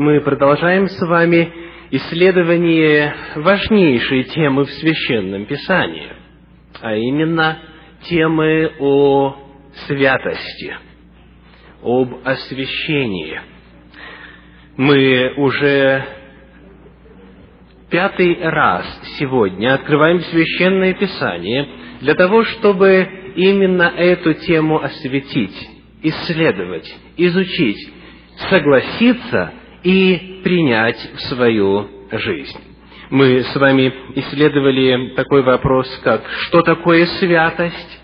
мы продолжаем с вами исследование важнейшей темы в Священном Писании, а именно темы о святости, об освящении. Мы уже пятый раз сегодня открываем Священное Писание для того, чтобы именно эту тему осветить, исследовать, изучить, согласиться и принять в свою жизнь. Мы с вами исследовали такой вопрос, как что такое святость,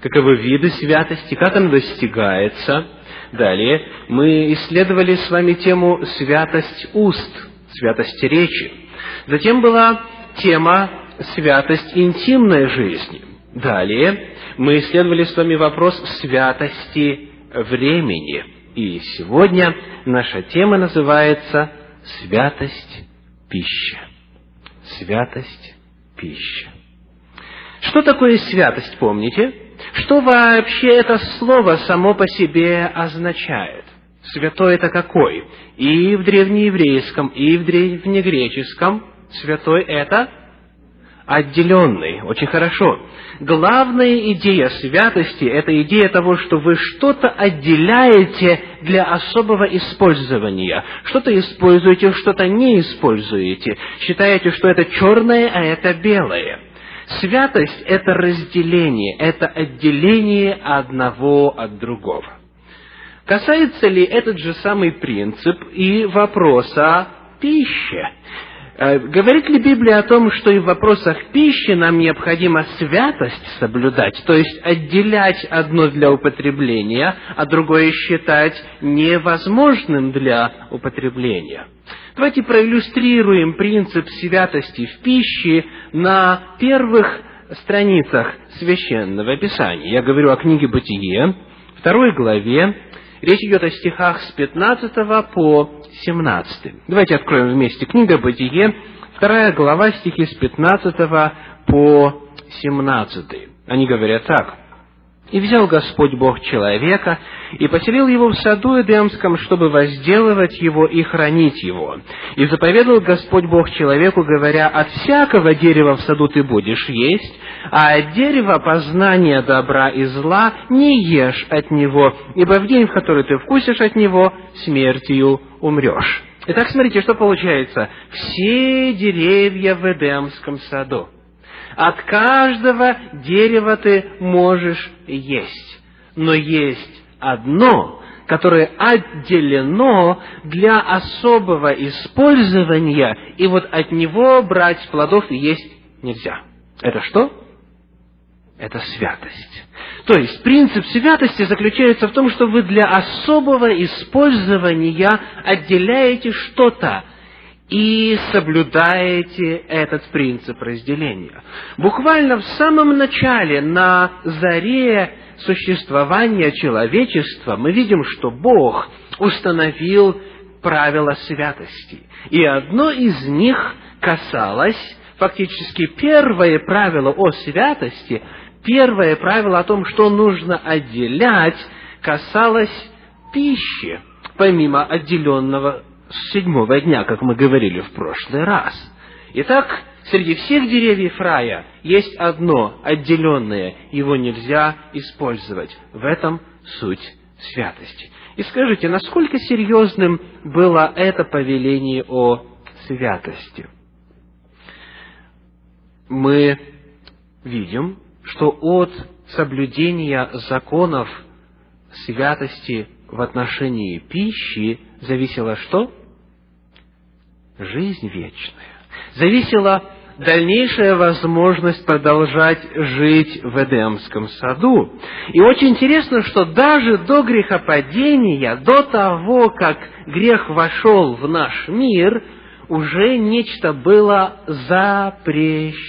каковы виды святости, как она достигается. Далее мы исследовали с вами тему святость уст, святость речи. Затем была тема святость интимной жизни. Далее мы исследовали с вами вопрос святости времени. И сегодня наша тема называется «Святость пищи». Святость пищи. Что такое святость, помните? Что вообще это слово само по себе означает? Святой это какой? И в древнееврейском, и в древнегреческом святой это отделенный. Очень хорошо. Главная идея святости – это идея того, что вы что-то отделяете для особого использования. Что-то используете, что-то не используете. Считаете, что это черное, а это белое. Святость – это разделение, это отделение одного от другого. Касается ли этот же самый принцип и вопроса пищи? Э, говорит ли Библия о том, что и в вопросах пищи нам необходимо святость соблюдать, то есть отделять одно для употребления, а другое считать невозможным для употребления? Давайте проиллюстрируем принцип святости в пище на первых страницах Священного Писания. Я говорю о книге «Бытие», второй главе, Речь идет о стихах с 15 по 17. Давайте откроем вместе книга «Бытие», вторая глава, стихи с 15 по 17. Они говорят так. И взял Господь Бог человека и поселил его в саду Эдемском, чтобы возделывать его и хранить его. И заповедал Господь Бог человеку, говоря, «От всякого дерева в саду ты будешь есть, а от дерева познания добра и зла не ешь от него, ибо в день, в который ты вкусишь от него, смертью умрешь». Итак, смотрите, что получается. Все деревья в Эдемском саду – от каждого дерева ты можешь есть. Но есть одно, которое отделено для особого использования, и вот от него брать плодов есть нельзя. Это что? Это святость. То есть принцип святости заключается в том, что вы для особого использования отделяете что-то, и соблюдаете этот принцип разделения. Буквально в самом начале, на заре существования человечества, мы видим, что Бог установил правила святости. И одно из них касалось, фактически первое правило о святости, первое правило о том, что нужно отделять, касалось пищи, помимо отделенного с седьмого дня, как мы говорили в прошлый раз. Итак, среди всех деревьев рая есть одно отделенное, его нельзя использовать. В этом суть святости. И скажите, насколько серьезным было это повеление о святости? Мы видим, что от соблюдения законов святости в отношении пищи зависело что? Жизнь вечная. Зависела дальнейшая возможность продолжать жить в Эдемском саду. И очень интересно, что даже до грехопадения, до того, как грех вошел в наш мир, уже нечто было запрещено.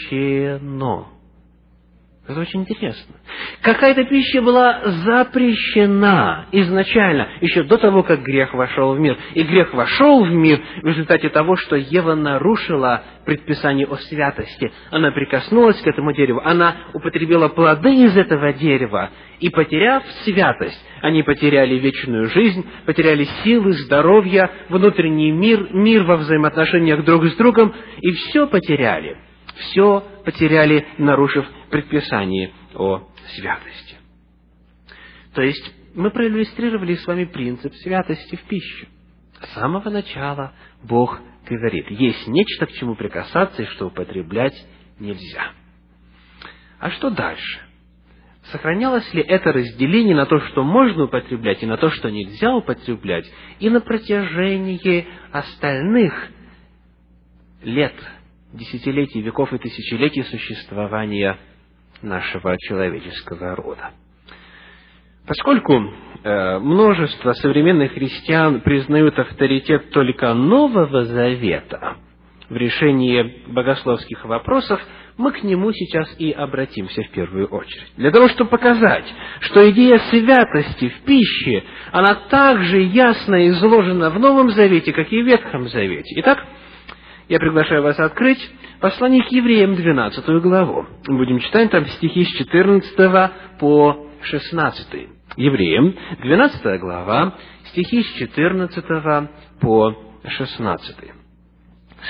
Это очень интересно. Какая-то пища была запрещена изначально, еще до того, как грех вошел в мир. И грех вошел в мир в результате того, что Ева нарушила предписание о святости. Она прикоснулась к этому дереву, она употребила плоды из этого дерева, и потеряв святость, они потеряли вечную жизнь, потеряли силы, здоровье, внутренний мир, мир во взаимоотношениях друг с другом, и все потеряли. Все потеряли, нарушив предписание о святости. То есть, мы проиллюстрировали с вами принцип святости в пищу. С самого начала Бог говорит, есть нечто, к чему прикасаться и что употреблять нельзя. А что дальше? Сохранялось ли это разделение на то, что можно употреблять, и на то, что нельзя употреблять, и на протяжении остальных лет, десятилетий, веков и тысячелетий существования нашего человеческого рода. Поскольку э, множество современных христиан признают авторитет только Нового Завета в решении богословских вопросов, мы к нему сейчас и обратимся в первую очередь. Для того, чтобы показать, что идея святости в пище, она также ясно изложена в Новом Завете, как и в Ветхом Завете. Итак, я приглашаю вас открыть послание к евреям, 12 главу. Мы будем читать там стихи с 14 по 16. Евреям, 12 глава, стихи с 14 по 16.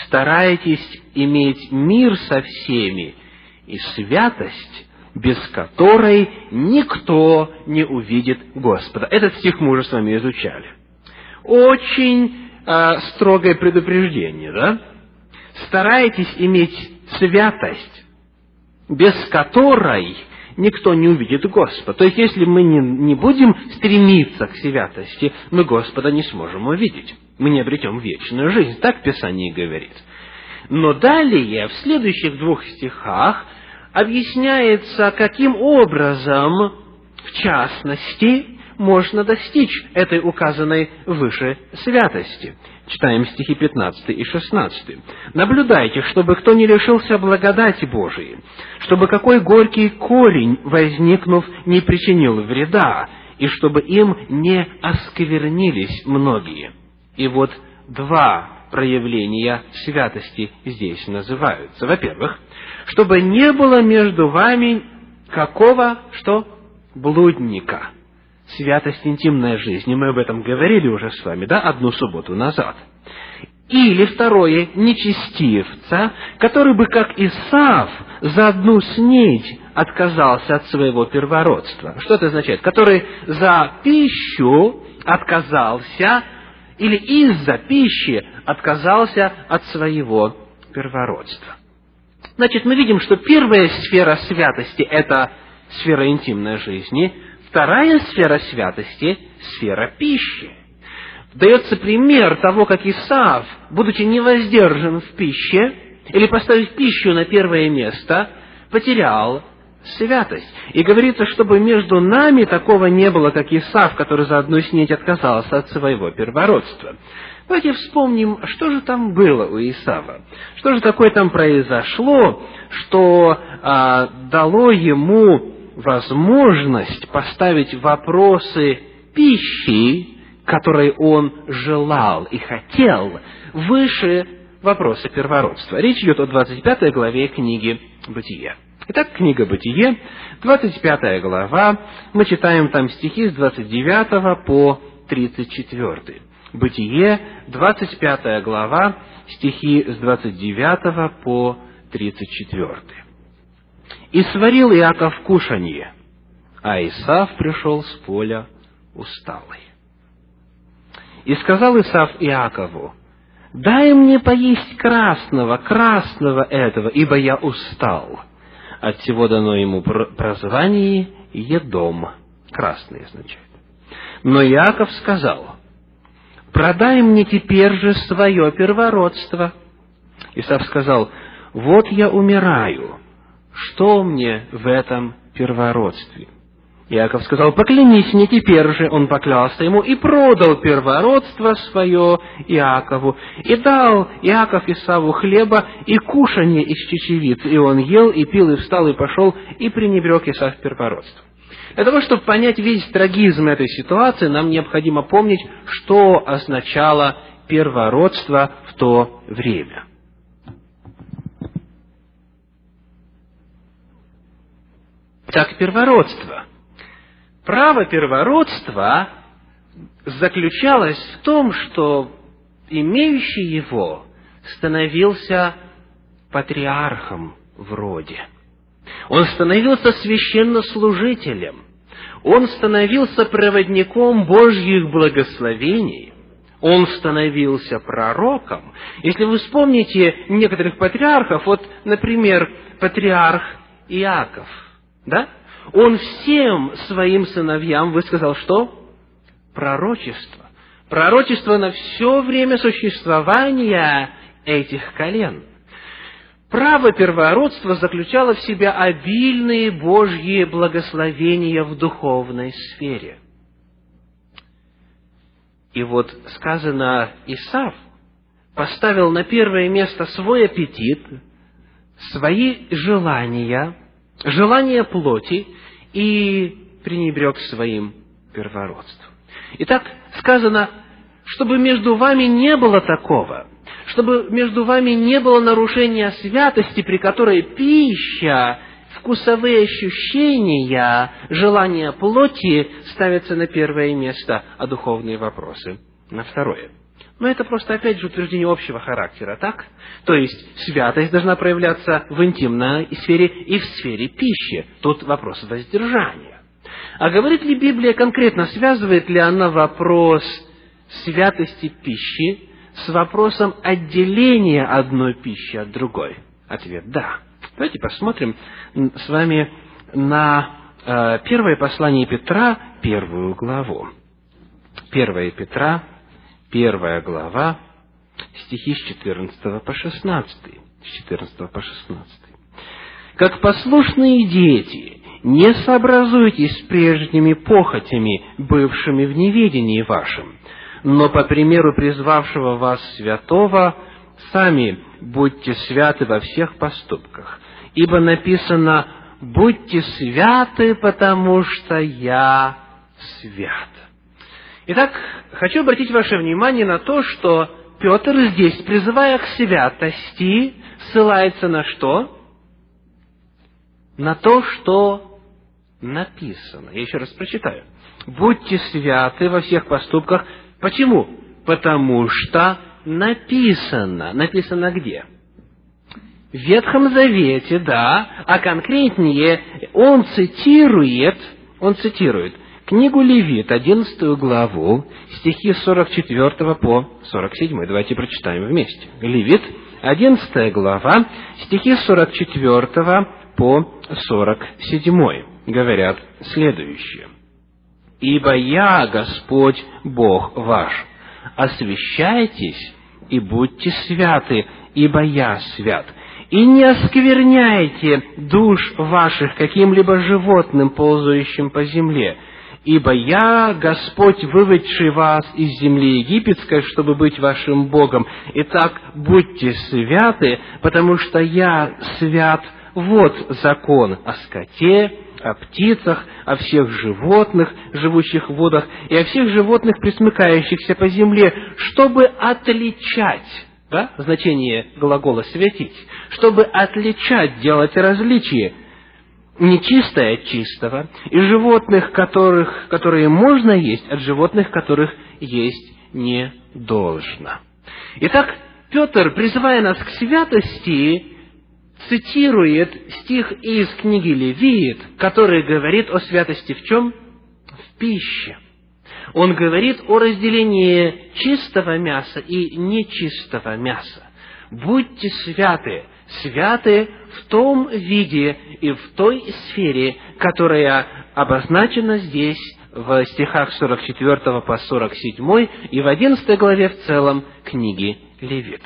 «Старайтесь иметь мир со всеми и святость, без которой никто не увидит Господа». Этот стих мы уже с вами изучали. Очень э, строгое предупреждение, да? Старайтесь иметь святость, без которой никто не увидит Господа. То есть, если мы не, не будем стремиться к святости, мы Господа не сможем увидеть. Мы не обретем вечную жизнь. Так Писание говорит. Но далее, в следующих двух стихах, объясняется, каким образом, в частности, можно достичь этой указанной выше святости. Читаем стихи 15 и 16. «Наблюдайте, чтобы кто не лишился благодати Божией, чтобы какой горький корень, возникнув, не причинил вреда, и чтобы им не осквернились многие». И вот два проявления святости здесь называются. Во-первых, чтобы не было между вами какого, что? Блудника – святость интимной жизни. Мы об этом говорили уже с вами, да, одну субботу назад. Или второе, нечестивца, который бы, как Исав, за одну снедь отказался от своего первородства. Что это означает? Который за пищу отказался, или из-за пищи отказался от своего первородства. Значит, мы видим, что первая сфера святости – это сфера интимной жизни – Вторая сфера святости – сфера пищи. Дается пример того, как Исав, будучи невоздержан в пище, или поставив пищу на первое место, потерял святость. И говорится, чтобы между нами такого не было, как Исав, который за одну снеть отказался от своего первородства. Давайте вспомним, что же там было у Исава. Что же такое там произошло, что а, дало ему возможность поставить вопросы пищи, которой он желал и хотел, выше вопроса первородства. Речь идет о 25 главе книги «Бытие». Итак, книга «Бытие», 25 глава, мы читаем там стихи с 29 по 34. Бытие, 25 глава, стихи с 29 по 34. И сварил Иаков кушанье, а Исав пришел с поля усталый. И сказал Исав Иакову, дай мне поесть красного, красного этого, ибо я устал. От всего дано ему прозвание Едом. Красный означает. Но Иаков сказал, продай мне теперь же свое первородство. Исав сказал, вот я умираю, что мне в этом первородстве? Иаков сказал, поклянись мне теперь же. Он поклялся ему и продал первородство свое Иакову. И дал Иаков Исаву хлеба и кушанье из чечевиц. И он ел, и пил, и встал, и пошел, и пренебрег Исав первородство. Для того, чтобы понять весь трагизм этой ситуации, нам необходимо помнить, что означало первородство в то время. Так, первородство – Право первородства заключалось в том, что имеющий его становился патриархом в роде. Он становился священнослужителем. Он становился проводником Божьих благословений. Он становился пророком. Если вы вспомните некоторых патриархов, вот, например, патриарх Иаков, да? он всем своим сыновьям высказал что? Пророчество. Пророчество на все время существования этих колен. Право первородства заключало в себя обильные Божьи благословения в духовной сфере. И вот сказано, Исав поставил на первое место свой аппетит, свои желания – желание плоти и пренебрег своим первородством. Итак, сказано, чтобы между вами не было такого, чтобы между вами не было нарушения святости, при которой пища, вкусовые ощущения, желания плоти ставятся на первое место, а духовные вопросы на второе. Но это просто, опять же, утверждение общего характера, так? То есть, святость должна проявляться в интимной сфере и в сфере пищи. Тут вопрос воздержания. А говорит ли Библия конкретно, связывает ли она вопрос святости пищи с вопросом отделения одной пищи от другой? Ответ – да. Давайте посмотрим с вами на э, первое послание Петра, первую главу. Первое Петра, первая глава, стихи с 14 по 16. С 14 по 16. «Как послушные дети, не сообразуйтесь с прежними похотями, бывшими в неведении вашем, но по примеру призвавшего вас святого, сами будьте святы во всех поступках, ибо написано «Будьте святы, потому что я свят». Итак, хочу обратить ваше внимание на то, что Петр здесь, призывая к святости, ссылается на что? На то, что написано. Я еще раз прочитаю. Будьте святы во всех поступках. Почему? Потому что написано. Написано где? В Ветхом Завете, да, а конкретнее он цитирует, он цитирует книгу Левит, 11 главу, стихи с 44 по 47. Давайте прочитаем вместе. Левит, 11 глава, стихи с 44 по 47. Говорят следующее. «Ибо я, Господь, Бог ваш, освящайтесь и будьте святы, ибо я свят. И не оскверняйте душ ваших каким-либо животным, ползающим по земле, Ибо я, Господь, выведший вас из земли египетской, чтобы быть вашим Богом. Итак, будьте святы, потому что я свят. Вот закон о скоте, о птицах, о всех животных, живущих в водах, и о всех животных, присмыкающихся по земле, чтобы отличать, да, значение глагола «светить», чтобы отличать, делать различие – нечистое от чистого, и животных, которых, которые можно есть, от животных, которых есть не должно. Итак, Петр, призывая нас к святости, цитирует стих из книги Левит, который говорит о святости в чем? В пище. Он говорит о разделении чистого мяса и нечистого мяса. Будьте святы, святы в том виде и в той сфере, которая обозначена здесь в стихах 44 по 47 и в 11 главе в целом книги Левит.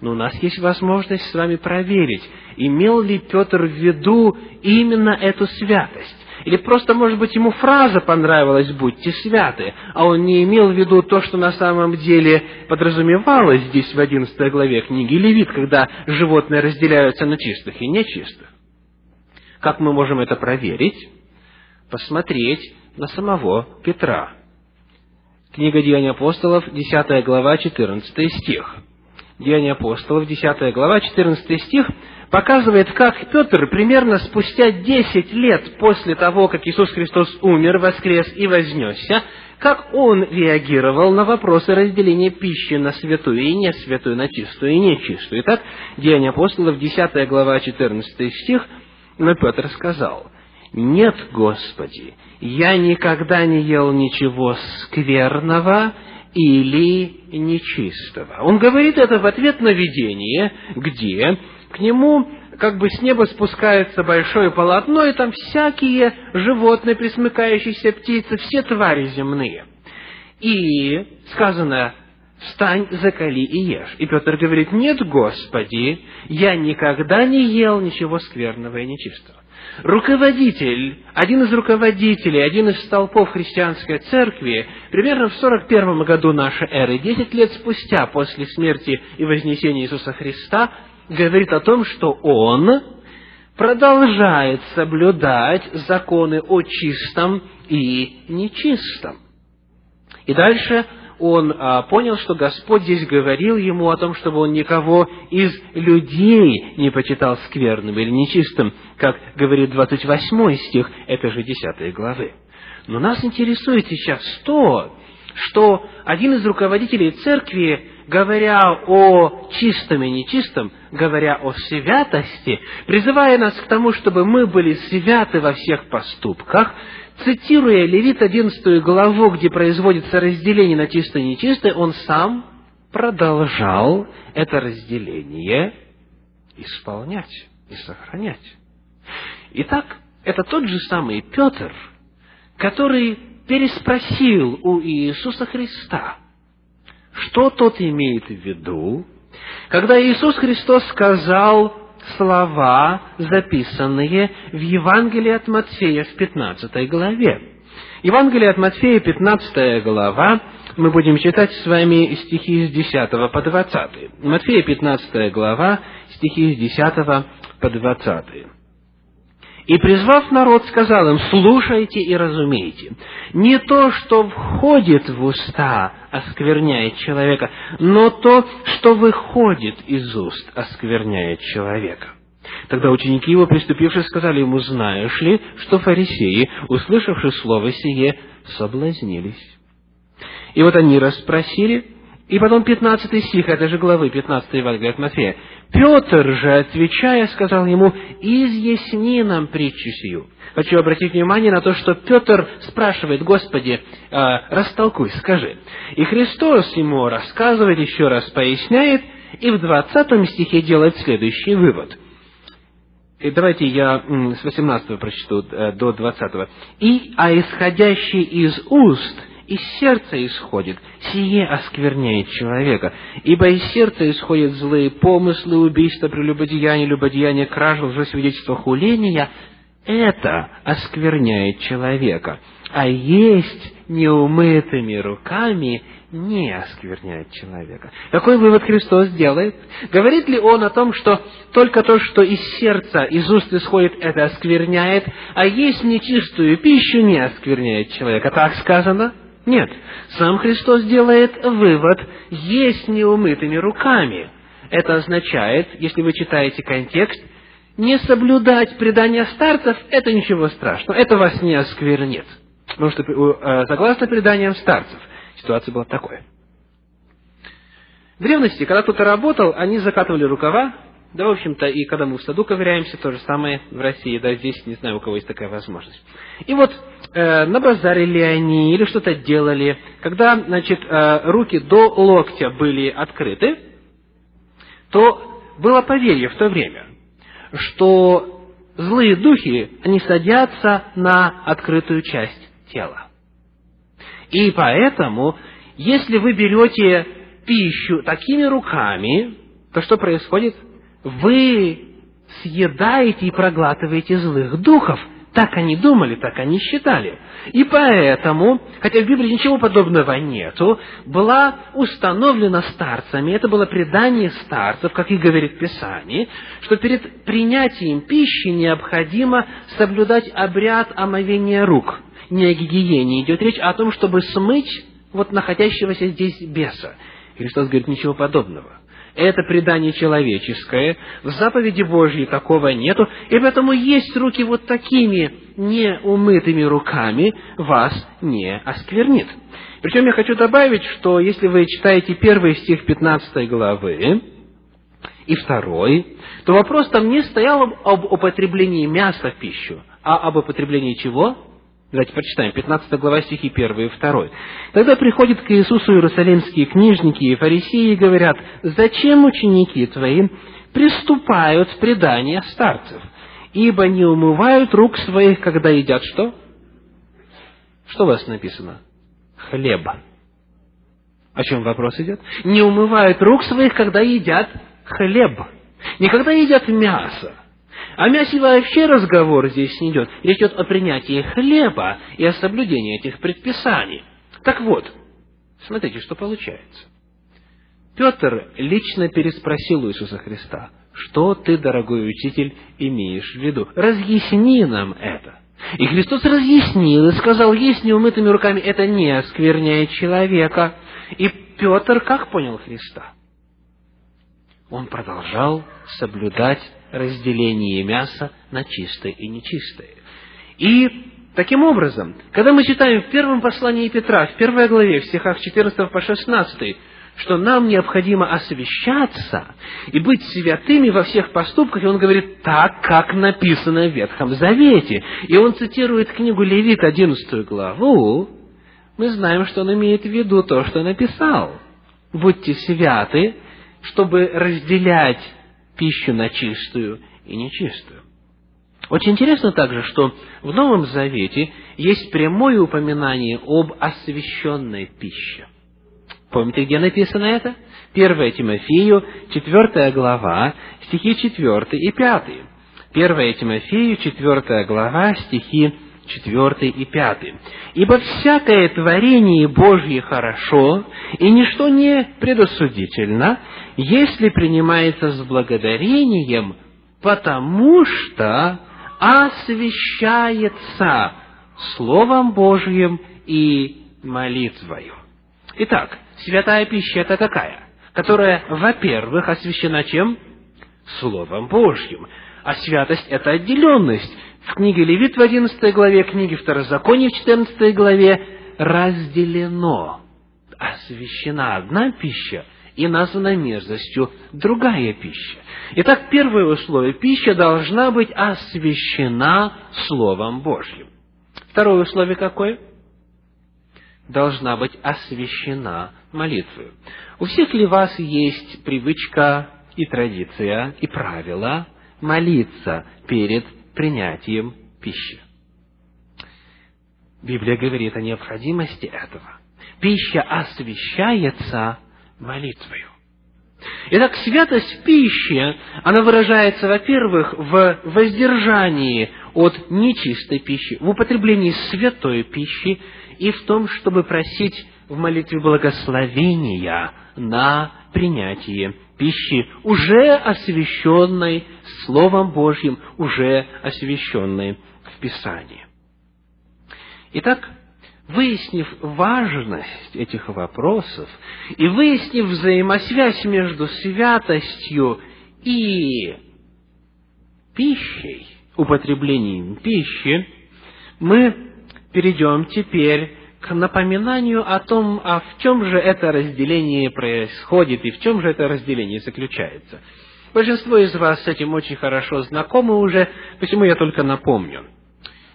Но у нас есть возможность с вами проверить, имел ли Петр в виду именно эту святость. Или просто, может быть, ему фраза понравилась «будьте святы», а он не имел в виду то, что на самом деле подразумевалось здесь в 11 главе книги Левит, когда животные разделяются на чистых и нечистых. Как мы можем это проверить? Посмотреть на самого Петра. Книга Деяний апостолов, 10 глава, 14 стих. Деяния апостолов, 10 глава, 14 стих, показывает, как Петр примерно спустя 10 лет после того, как Иисус Христос умер, воскрес и вознесся, как он реагировал на вопросы разделения пищи на святую и не святую, на чистую и нечистую. Итак, Деяния апостолов, 10 глава, 14 стих, но Петр сказал, «Нет, Господи, я никогда не ел ничего скверного или нечистого». Он говорит это в ответ на видение, где к нему как бы с неба спускается большое полотно, и там всякие животные, присмыкающиеся птицы, все твари земные. И сказано, встань, закали и ешь. И Петр говорит, нет, Господи, я никогда не ел ничего скверного и нечистого. Руководитель, один из руководителей, один из столпов христианской церкви, примерно в 41 году нашей эры, 10 лет спустя после смерти и вознесения Иисуса Христа, говорит о том, что он продолжает соблюдать законы о чистом и нечистом. И дальше он а, понял, что Господь здесь говорил ему о том, чтобы он никого из людей не почитал скверным или нечистым, как говорит 28 стих этой же 10 главы. Но нас интересует сейчас то, что один из руководителей церкви говоря о чистом и нечистом, говоря о святости, призывая нас к тому, чтобы мы были святы во всех поступках, цитируя Левит 11 главу, где производится разделение на чистое и нечистое, он сам продолжал это разделение исполнять и сохранять. Итак, это тот же самый Петр, который переспросил у Иисуса Христа – что тот имеет в виду, когда Иисус Христос сказал слова, записанные в Евангелии от Матфея в 15 главе. Евангелие от Матфея, 15 глава, мы будем читать с вами стихи с 10 по 20. Матфея, 15 глава, стихи с 10 по 20. И, призвав народ, сказал им, слушайте и разумейте. Не то, что входит в уста, оскверняет человека, но то, что выходит из уст, оскверняет человека. Тогда ученики его, приступившие, сказали ему, знаешь ли, что фарисеи, услышавши слово сие, соблазнились. И вот они расспросили, и потом 15 стих этой же главы, 15 Евангелия от Матфея. Петр же, отвечая, сказал ему, «Изъясни нам притчу сию». Хочу обратить внимание на то, что Петр спрашивает, «Господи, э, растолкуй, скажи». И Христос ему рассказывает, еще раз поясняет, и в 20 стихе делает следующий вывод. И давайте я с 18 прочту э, до 20. «И, а исходящий из уст из сердца исходит, сие оскверняет человека. Ибо из сердца исходят злые помыслы, убийства, прелюбодеяния, любодеяния, кража, лжесвидетельства, хуления. Это оскверняет человека. А есть неумытыми руками не оскверняет человека. Какой вывод Христос делает? Говорит ли Он о том, что только то, что из сердца, из уст исходит, это оскверняет, а есть нечистую пищу не оскверняет человека? Так сказано? Нет, сам Христос делает вывод, есть неумытыми руками. Это означает, если вы читаете контекст, не соблюдать предания старцев – это ничего страшного, это вас не осквернит. Потому что, э, согласно преданиям старцев, ситуация была такой. В древности, когда кто-то работал, они закатывали рукава, да, в общем-то, и когда мы в саду ковыряемся, то же самое в России, да, здесь не знаю, у кого есть такая возможность. И вот э, ли они или что-то делали, когда, значит, э, руки до локтя были открыты, то было поверье в то время, что злые духи, они садятся на открытую часть тела. И поэтому, если вы берете пищу такими руками, то что происходит? Вы съедаете и проглатываете злых духов Так они думали, так они считали. И поэтому, хотя в Библии ничего подобного нету, была установлена старцами, это было предание старцев, как и говорит Писание, что перед принятием пищи необходимо соблюдать обряд омовения рук. Не о гигиене идет речь, а о том, чтобы смыть вот находящегося здесь беса. Христос говорит, ничего подобного это предание человеческое, в заповеди Божьей такого нету, и поэтому есть руки вот такими неумытыми руками вас не осквернит. Причем я хочу добавить, что если вы читаете первый стих 15 главы и второй, то вопрос там не стоял об употреблении мяса в пищу, а об употреблении чего? Давайте прочитаем, 15 глава стихи 1 и 2. Тогда приходят к Иисусу иерусалимские книжники и фарисеи и говорят, «Зачем ученики твои приступают в предание старцев? Ибо не умывают рук своих, когда едят что? Что у вас написано? Хлеба. О чем вопрос идет? Не умывают рук своих, когда едят хлеб. Не когда едят мясо. О мясе вообще разговор здесь не идет. Речь идет о принятии хлеба и о соблюдении этих предписаний. Так вот, смотрите, что получается. Петр лично переспросил у Иисуса Христа, что ты, дорогой учитель, имеешь в виду? Разъясни нам это. И Христос разъяснил и сказал, есть неумытыми руками, это не оскверняет человека. И Петр как понял Христа? Он продолжал соблюдать разделение мяса на чистое и нечистое. И таким образом, когда мы читаем в первом послании Петра, в первой главе, в стихах 14 по 16, что нам необходимо освящаться и быть святыми во всех поступках, и он говорит так, как написано в Ветхом Завете. И он цитирует книгу Левит, 11 главу, мы знаем, что он имеет в виду то, что написал. «Будьте святы, чтобы разделять пищу на чистую и нечистую. Очень интересно также, что в Новом Завете есть прямое упоминание об освященной пище. Помните, где написано это? 1 Тимофею, 4 глава, стихи 4 и 5. 1 Тимофею, 4 глава, стихи 4 и 5. «Ибо всякое творение Божье хорошо, и ничто не предосудительно, если принимается с благодарением, потому что освящается Словом Божьим и молитвою». Итак, святая пища это какая? Которая, во-первых, освящена чем? Словом Божьим. А святость – это отделенность. В книге Левит в 11 главе, книге Второзакония в 14 главе разделено, освящена одна пища и названа мерзостью другая пища. Итак, первое условие – пища должна быть освящена Словом Божьим. Второе условие какое? Должна быть освящена молитвой. У всех ли вас есть привычка и традиция, и правила молиться перед принятием пищи. Библия говорит о необходимости этого. Пища освящается молитвою. Итак, святость пищи, она выражается, во-первых, в воздержании от нечистой пищи, в употреблении святой пищи и в том, чтобы просить в молитве благословения на принятие пищи, уже освященной Словом Божьим, уже освященной в Писании. Итак, выяснив важность этих вопросов и выяснив взаимосвязь между святостью и пищей, употреблением пищи, мы перейдем теперь к напоминанию о том, а в чем же это разделение происходит и в чем же это разделение заключается. Большинство из вас с этим очень хорошо знакомы уже, почему я только напомню.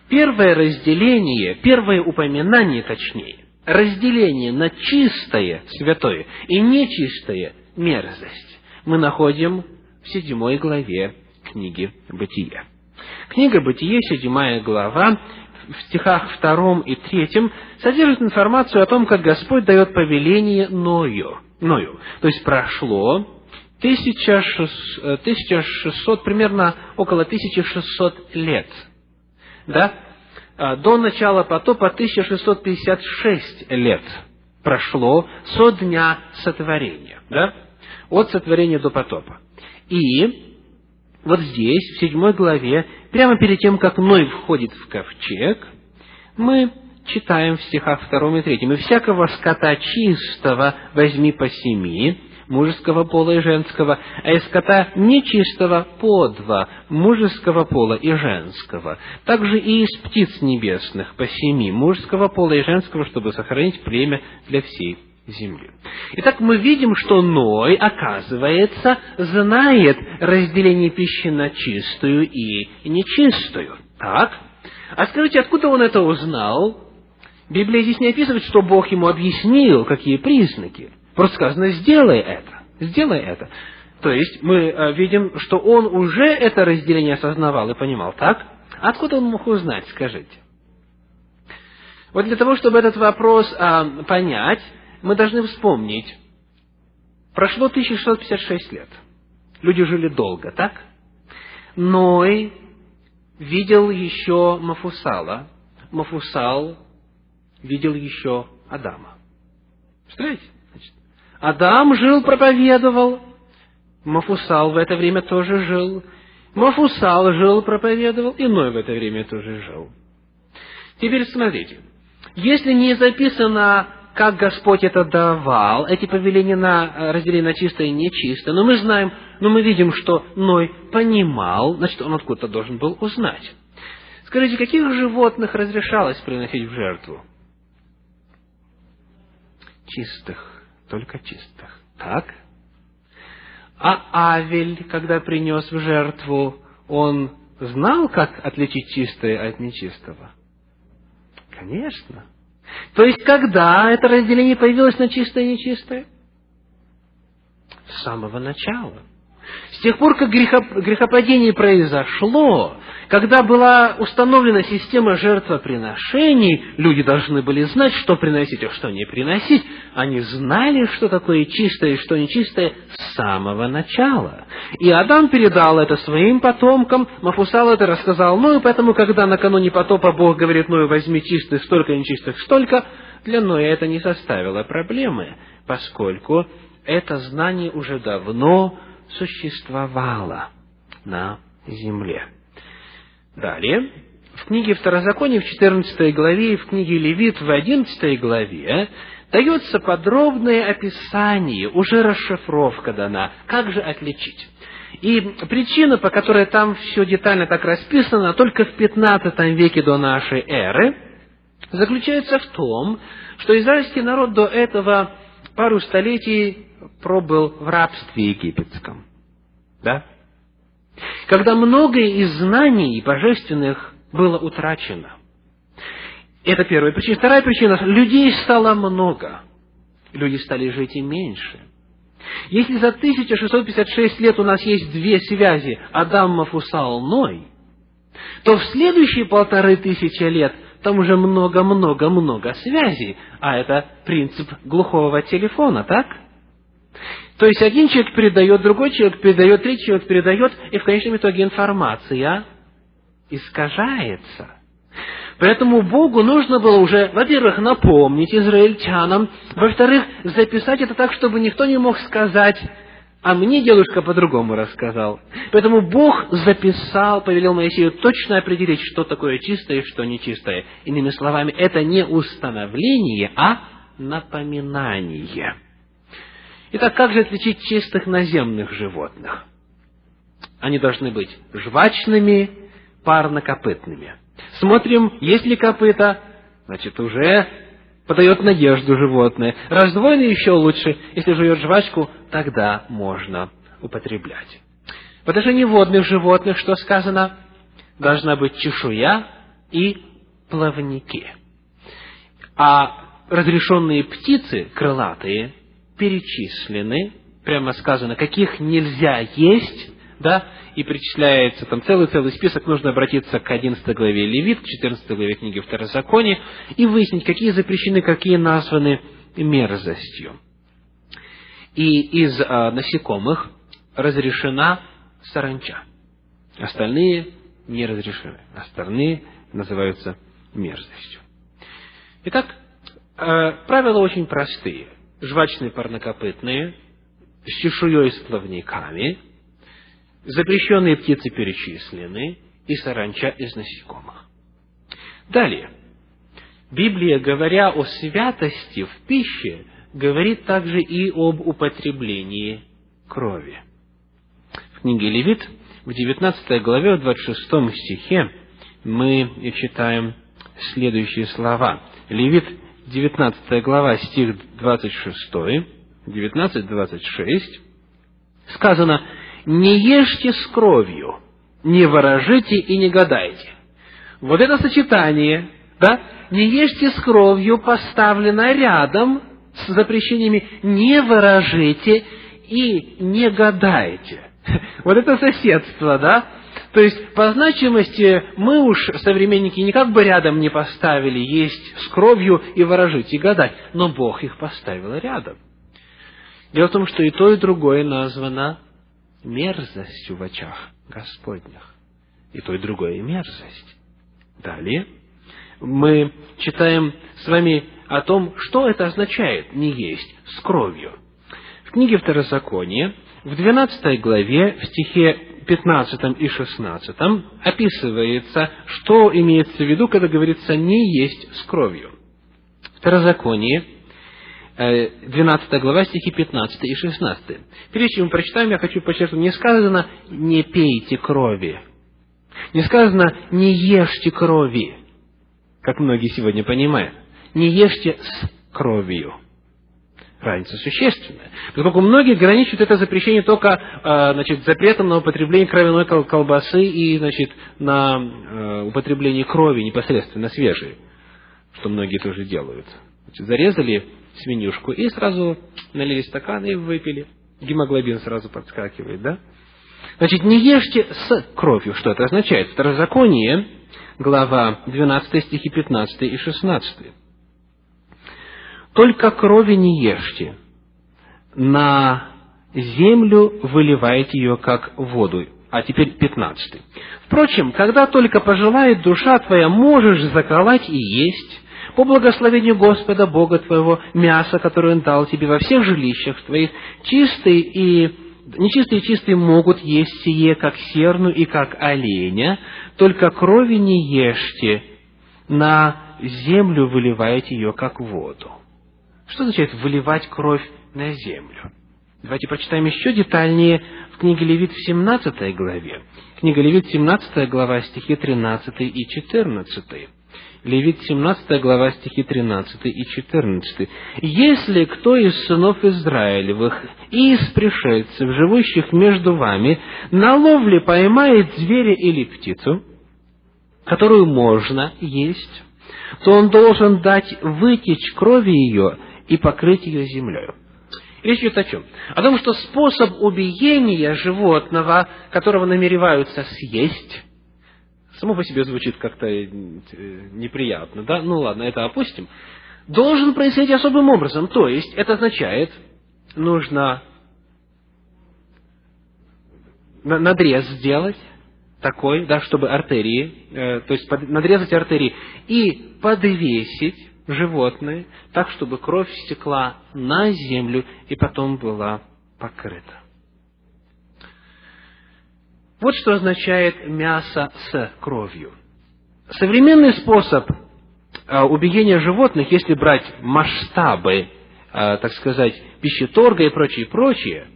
Первое разделение, первое упоминание точнее, разделение на чистое, святое, и нечистое, мерзость, мы находим в седьмой главе книги Бытия. Книга Бытие, седьмая глава, в стихах втором и третьем содержит информацию о том, как Господь дает повеление Ною. Ною. То есть прошло 1600, 1600, примерно около 1600 лет да, а, до начала потопа 1656 лет прошло со дня сотворения, да, от сотворения до потопа. И вот здесь, в седьмой главе, прямо перед тем, как Ной входит в ковчег, мы читаем в стихах втором и третьем. «И всякого скота чистого возьми по семи, мужеского пола и женского, а из скота нечистого по два, мужеского пола и женского. Также и из птиц небесных по семи, мужского пола и женского, чтобы сохранить племя для всей земли. Итак, мы видим, что Ной, оказывается, знает разделение пищи на чистую и нечистую. Так? А скажите, откуда он это узнал? Библия здесь не описывает, что Бог ему объяснил, какие признаки. Просто сказано, сделай это, сделай это. То есть мы э, видим, что он уже это разделение осознавал и понимал, так? Откуда он мог узнать, скажите? Вот для того, чтобы этот вопрос а, понять, мы должны вспомнить. Прошло 1656 лет. Люди жили долго, так? Ной видел еще Мафусала. Мафусал видел еще Адама. Представляете? Значит, Адам жил, проповедовал. Мафусал в это время тоже жил. Мафусал жил, проповедовал. И Ной в это время тоже жил. Теперь смотрите. Если не записано как Господь это давал, эти повеления на э, разделение на чистое и нечистое. Но мы знаем, но мы видим, что Ной понимал, значит, он откуда-то должен был узнать. Скажите, каких животных разрешалось приносить в жертву? Чистых, только чистых. Так? А Авель, когда принес в жертву, он знал, как отличить чистое от нечистого? Конечно. То есть, когда это разделение появилось на чистое и нечистое? С самого начала. С тех пор, как грехопадение произошло, когда была установлена система жертвоприношений, люди должны были знать, что приносить, а что не приносить. Они знали, что такое чистое и что нечистое с самого начала. И Адам передал это своим потомкам, Мафусал это рассказал Ну и поэтому, когда накануне потопа Бог говорит Ною, возьми чистых столько, нечистых столько, для Ноя это не составило проблемы, поскольку это знание уже давно существовало на земле. Далее, в книге Второзакония в 14 главе и в книге Левит в 11 главе дается подробное описание, уже расшифровка дана, как же отличить. И причина, по которой там все детально так расписано, только в 15 веке до нашей эры, заключается в том, что израильский народ до этого пару столетий пробыл в рабстве египетском. Да? Когда многое из знаний божественных было утрачено. Это первая причина. Вторая причина. Людей стало много. Люди стали жить и меньше. Если за 1656 лет у нас есть две связи Адам, Мафусал, Ной, то в следующие полторы тысячи лет там уже много-много-много связей. А это принцип глухого телефона, так? То есть один человек передает, другой человек передает, третий человек передает, и в конечном итоге информация искажается. Поэтому Богу нужно было уже, во-первых, напомнить израильтянам, во-вторых, записать это так, чтобы никто не мог сказать, а мне дедушка по-другому рассказал. Поэтому Бог записал, повелел Моисею точно определить, что такое чистое и что нечистое. Иными словами, это не установление, а напоминание. Итак, как же отличить чистых наземных животных? Они должны быть жвачными, парнокопытными. Смотрим, есть ли копыта, значит, уже подает надежду животное. Раздвоенный еще лучше. Если жует жвачку, тогда можно употреблять. В отношении водных животных, что сказано? Должна быть чешуя и плавники. А разрешенные птицы, крылатые, перечислены, прямо сказано, каких нельзя есть, да, и перечисляется там целый-целый список, нужно обратиться к 11 главе Левит, к 14 главе книги Второзакония, и выяснить, какие запрещены, какие названы мерзостью. И из а, насекомых разрешена саранча. Остальные не разрешены. Остальные называются мерзостью. Итак, э, правила очень простые. Жвачные парнокопытные, с чешуей с плавниками, запрещенные птицы перечислены, и саранча из насекомых. Далее. Библия, говоря о святости в пище, говорит также и об употреблении крови. В книге Левит, в 19 главе, в 26 стихе, мы читаем следующие слова. Левит, 19 глава, стих 26, 19-26, сказано, «Не ешьте с кровью, не ворожите и не гадайте». Вот это сочетание, да, «не ешьте с кровью» поставлено рядом с запрещениями «не ворожите и не гадайте». Вот это соседство, да? То есть, по значимости мы уж, современники, никак бы рядом не поставили есть с кровью и ворожить, и гадать, но Бог их поставил рядом. Дело в том, что и то, и другое названо мерзостью в очах Господних. И то, и другое мерзость. Далее мы читаем с вами о том, что это означает не есть с кровью. В книге Второзакония, в 12 главе, в стихе 15 и 16 описывается, что имеется в виду, когда говорится «не есть с кровью». Второзаконие, 12 э, глава, стихи 15 и 16. Прежде чем мы прочитаем, я хочу подчеркнуть, не сказано «не пейте крови», не сказано «не ешьте крови», как многие сегодня понимают. Не ешьте с кровью. Разница существенная. Поскольку многие ограничивают это запрещение только а, значит, запретом на употребление кровяной колбасы и значит, на э, употребление крови непосредственно свежей, что многие тоже делают. Значит, зарезали свинюшку и сразу налили стакан и выпили. Гемоглобин сразу подскакивает, да? Значит, не ешьте с кровью. Что это означает? Второзаконие, глава 12 стихи 15 и 16. «Только крови не ешьте, на землю выливайте ее, как воду». А теперь 15. «Впрочем, когда только пожелает душа твоя, можешь заколоть и есть, по благословению Господа Бога твоего, мясо, которое Он дал тебе во всех жилищах твоих, чистый и Нечистые и чистые могут есть сие, как серну и как оленя, только крови не ешьте, на землю выливайте ее, как воду. Что означает выливать кровь на землю? Давайте прочитаем еще детальнее в книге Левит в 17 главе. Книга Левит, 17 глава, стихи 13 и 14. Левит 17 глава стихи 13 и 14. «Если кто из сынов Израилевых и из пришельцев, живущих между вами, на ловле поймает зверя или птицу, которую можно есть, то он должен дать вытечь крови ее и покрыть ее землей». Речь идет о чем? О том, что способ убиения животного, которого намереваются съесть, само по себе звучит как-то э, неприятно, да? Ну ладно, это опустим. Должен происходить особым образом. То есть, это означает, нужно надрез сделать, такой, да, чтобы артерии, э, то есть надрезать артерии и подвесить животное так, чтобы кровь стекла на землю и потом была покрыта. Вот что означает мясо с кровью. Современный способ а, убиения животных, если брать масштабы, а, так сказать, пищеторга и прочее, прочее,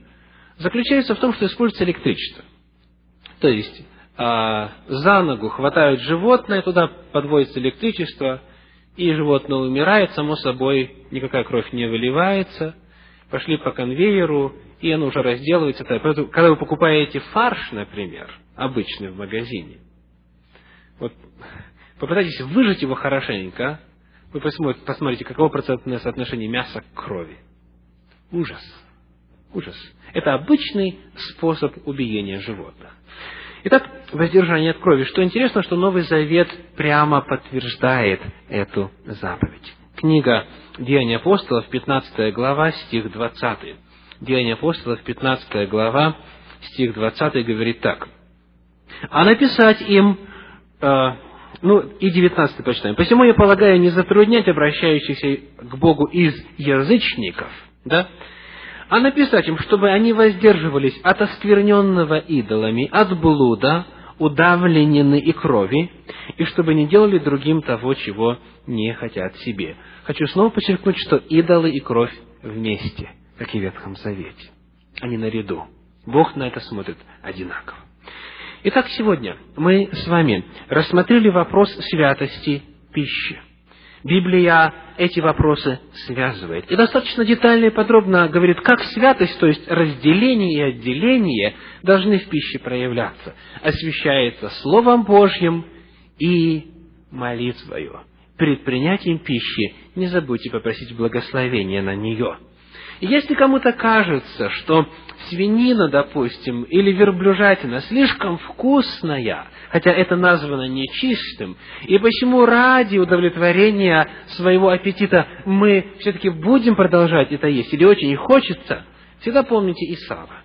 заключается в том, что используется электричество. То есть, а, за ногу хватают животное, туда подводится электричество, и животное умирает, само собой, никакая кровь не выливается, пошли по конвейеру, и оно уже разделывается. Когда вы покупаете фарш, например, обычный в магазине, вот попытайтесь выжать его хорошенько, вы посмотрите, каково процентное соотношение мяса к крови. Ужас. Ужас. Это обычный способ убиения животных. Итак, воздержание от крови. Что интересно, что Новый Завет прямо подтверждает эту заповедь. Книга Деяния апостолов, 15 глава, стих 20. Деяния апостолов, 15 глава, стих 20 говорит так. «А написать им, э, ну, и 19 почитаем. «Посему я полагаю не затруднять обращающихся к Богу из язычников, да, а написать им, чтобы они воздерживались от оскверненного идолами, от блуда, удавленины и крови, и чтобы не делали другим того, чего не хотят себе. Хочу снова подчеркнуть, что идолы и кровь вместе, как и в Ветхом Завете, они наряду. Бог на это смотрит одинаково. Итак, сегодня мы с вами рассмотрели вопрос святости пищи. Библия эти вопросы связывает. И достаточно детально и подробно говорит, как святость, то есть разделение и отделение, должны в пище проявляться. Освящается Словом Божьим и молитвою. Перед принятием пищи не забудьте попросить благословения на нее. Если кому-то кажется, что свинина, допустим, или верблюжатина слишком вкусная, хотя это названо нечистым, и почему ради удовлетворения своего аппетита мы все-таки будем продолжать это есть, или очень хочется, всегда помните Исава.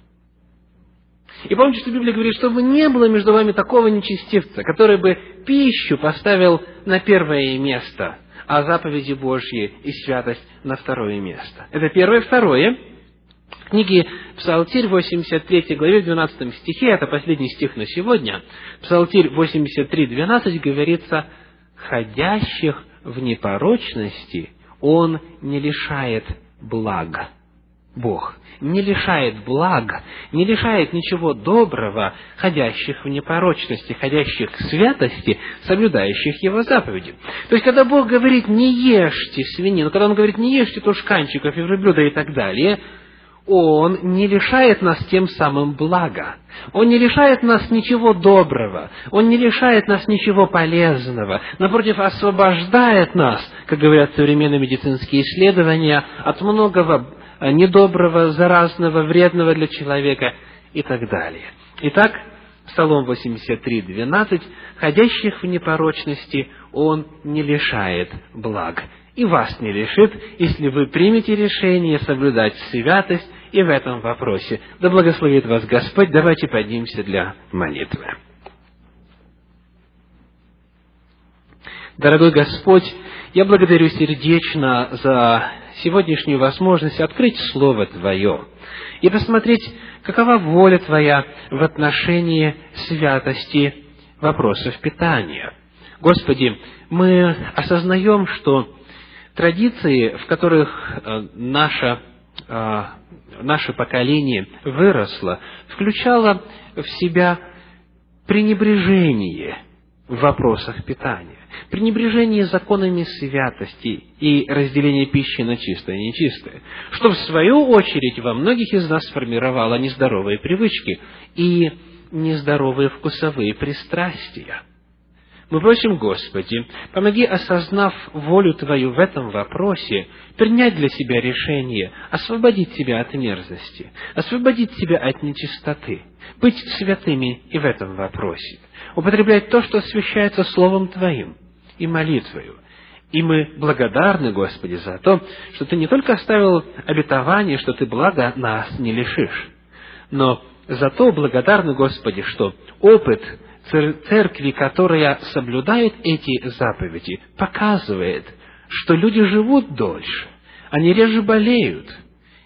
И помните, что Библия говорит, чтобы не было между вами такого нечестивца, который бы пищу поставил на первое место, а заповеди Божьи и святость на второе место. Это первое. Второе – книге Псалтирь, 83 главе, 12 стихе, это последний стих на сегодня, Псалтирь 83, 12 говорится, «Ходящих в непорочности Он не лишает блага». Бог не лишает блага, не лишает ничего доброго, ходящих в непорочности, ходящих в святости, соблюдающих Его заповеди. То есть, когда Бог говорит, не ешьте свинину, когда Он говорит, не ешьте тушканчиков и верблюда и так далее, он не лишает нас тем самым блага. Он не лишает нас ничего доброго. Он не лишает нас ничего полезного. Напротив, освобождает нас, как говорят современные медицинские исследования, от многого недоброго, заразного, вредного для человека и так далее. Итак, Псалом 83, 12. «Ходящих в непорочности Он не лишает благ» и вас не лишит, если вы примете решение соблюдать святость и в этом вопросе. Да благословит вас Господь. Давайте поднимемся для молитвы. Дорогой Господь, я благодарю сердечно за сегодняшнюю возможность открыть Слово Твое и посмотреть, какова воля Твоя в отношении святости вопросов питания. Господи, мы осознаем, что традиции, в которых э, наше, э, наше поколение выросло, включало в себя пренебрежение в вопросах питания, пренебрежение законами святости и разделение пищи на чистое и нечистое, что в свою очередь во многих из нас сформировало нездоровые привычки и нездоровые вкусовые пристрастия – мы просим, Господи, помоги, осознав волю Твою в этом вопросе, принять для себя решение, освободить себя от мерзости, освободить себя от нечистоты, быть святыми и в этом вопросе, употреблять то, что освящается Словом Твоим и молитвою. И мы благодарны, Господи, за то, что Ты не только оставил обетование, что Ты блага нас не лишишь, но зато благодарны, Господи, что опыт церкви, которая соблюдает эти заповеди, показывает, что люди живут дольше, они реже болеют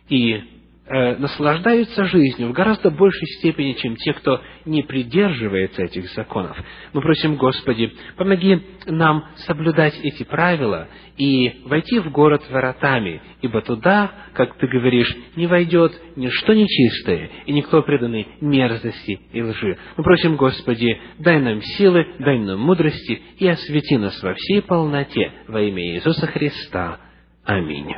и э, наслаждаются жизнью в гораздо большей степени, чем те, кто не придерживается этих законов. Мы просим, Господи, помоги нам соблюдать эти правила и войти в город воротами, ибо туда, как Ты говоришь, не войдет ничто нечистое и никто преданный мерзости и лжи. Мы просим, Господи, дай нам силы, дай нам мудрости и освети нас во всей полноте во имя Иисуса Христа. Аминь.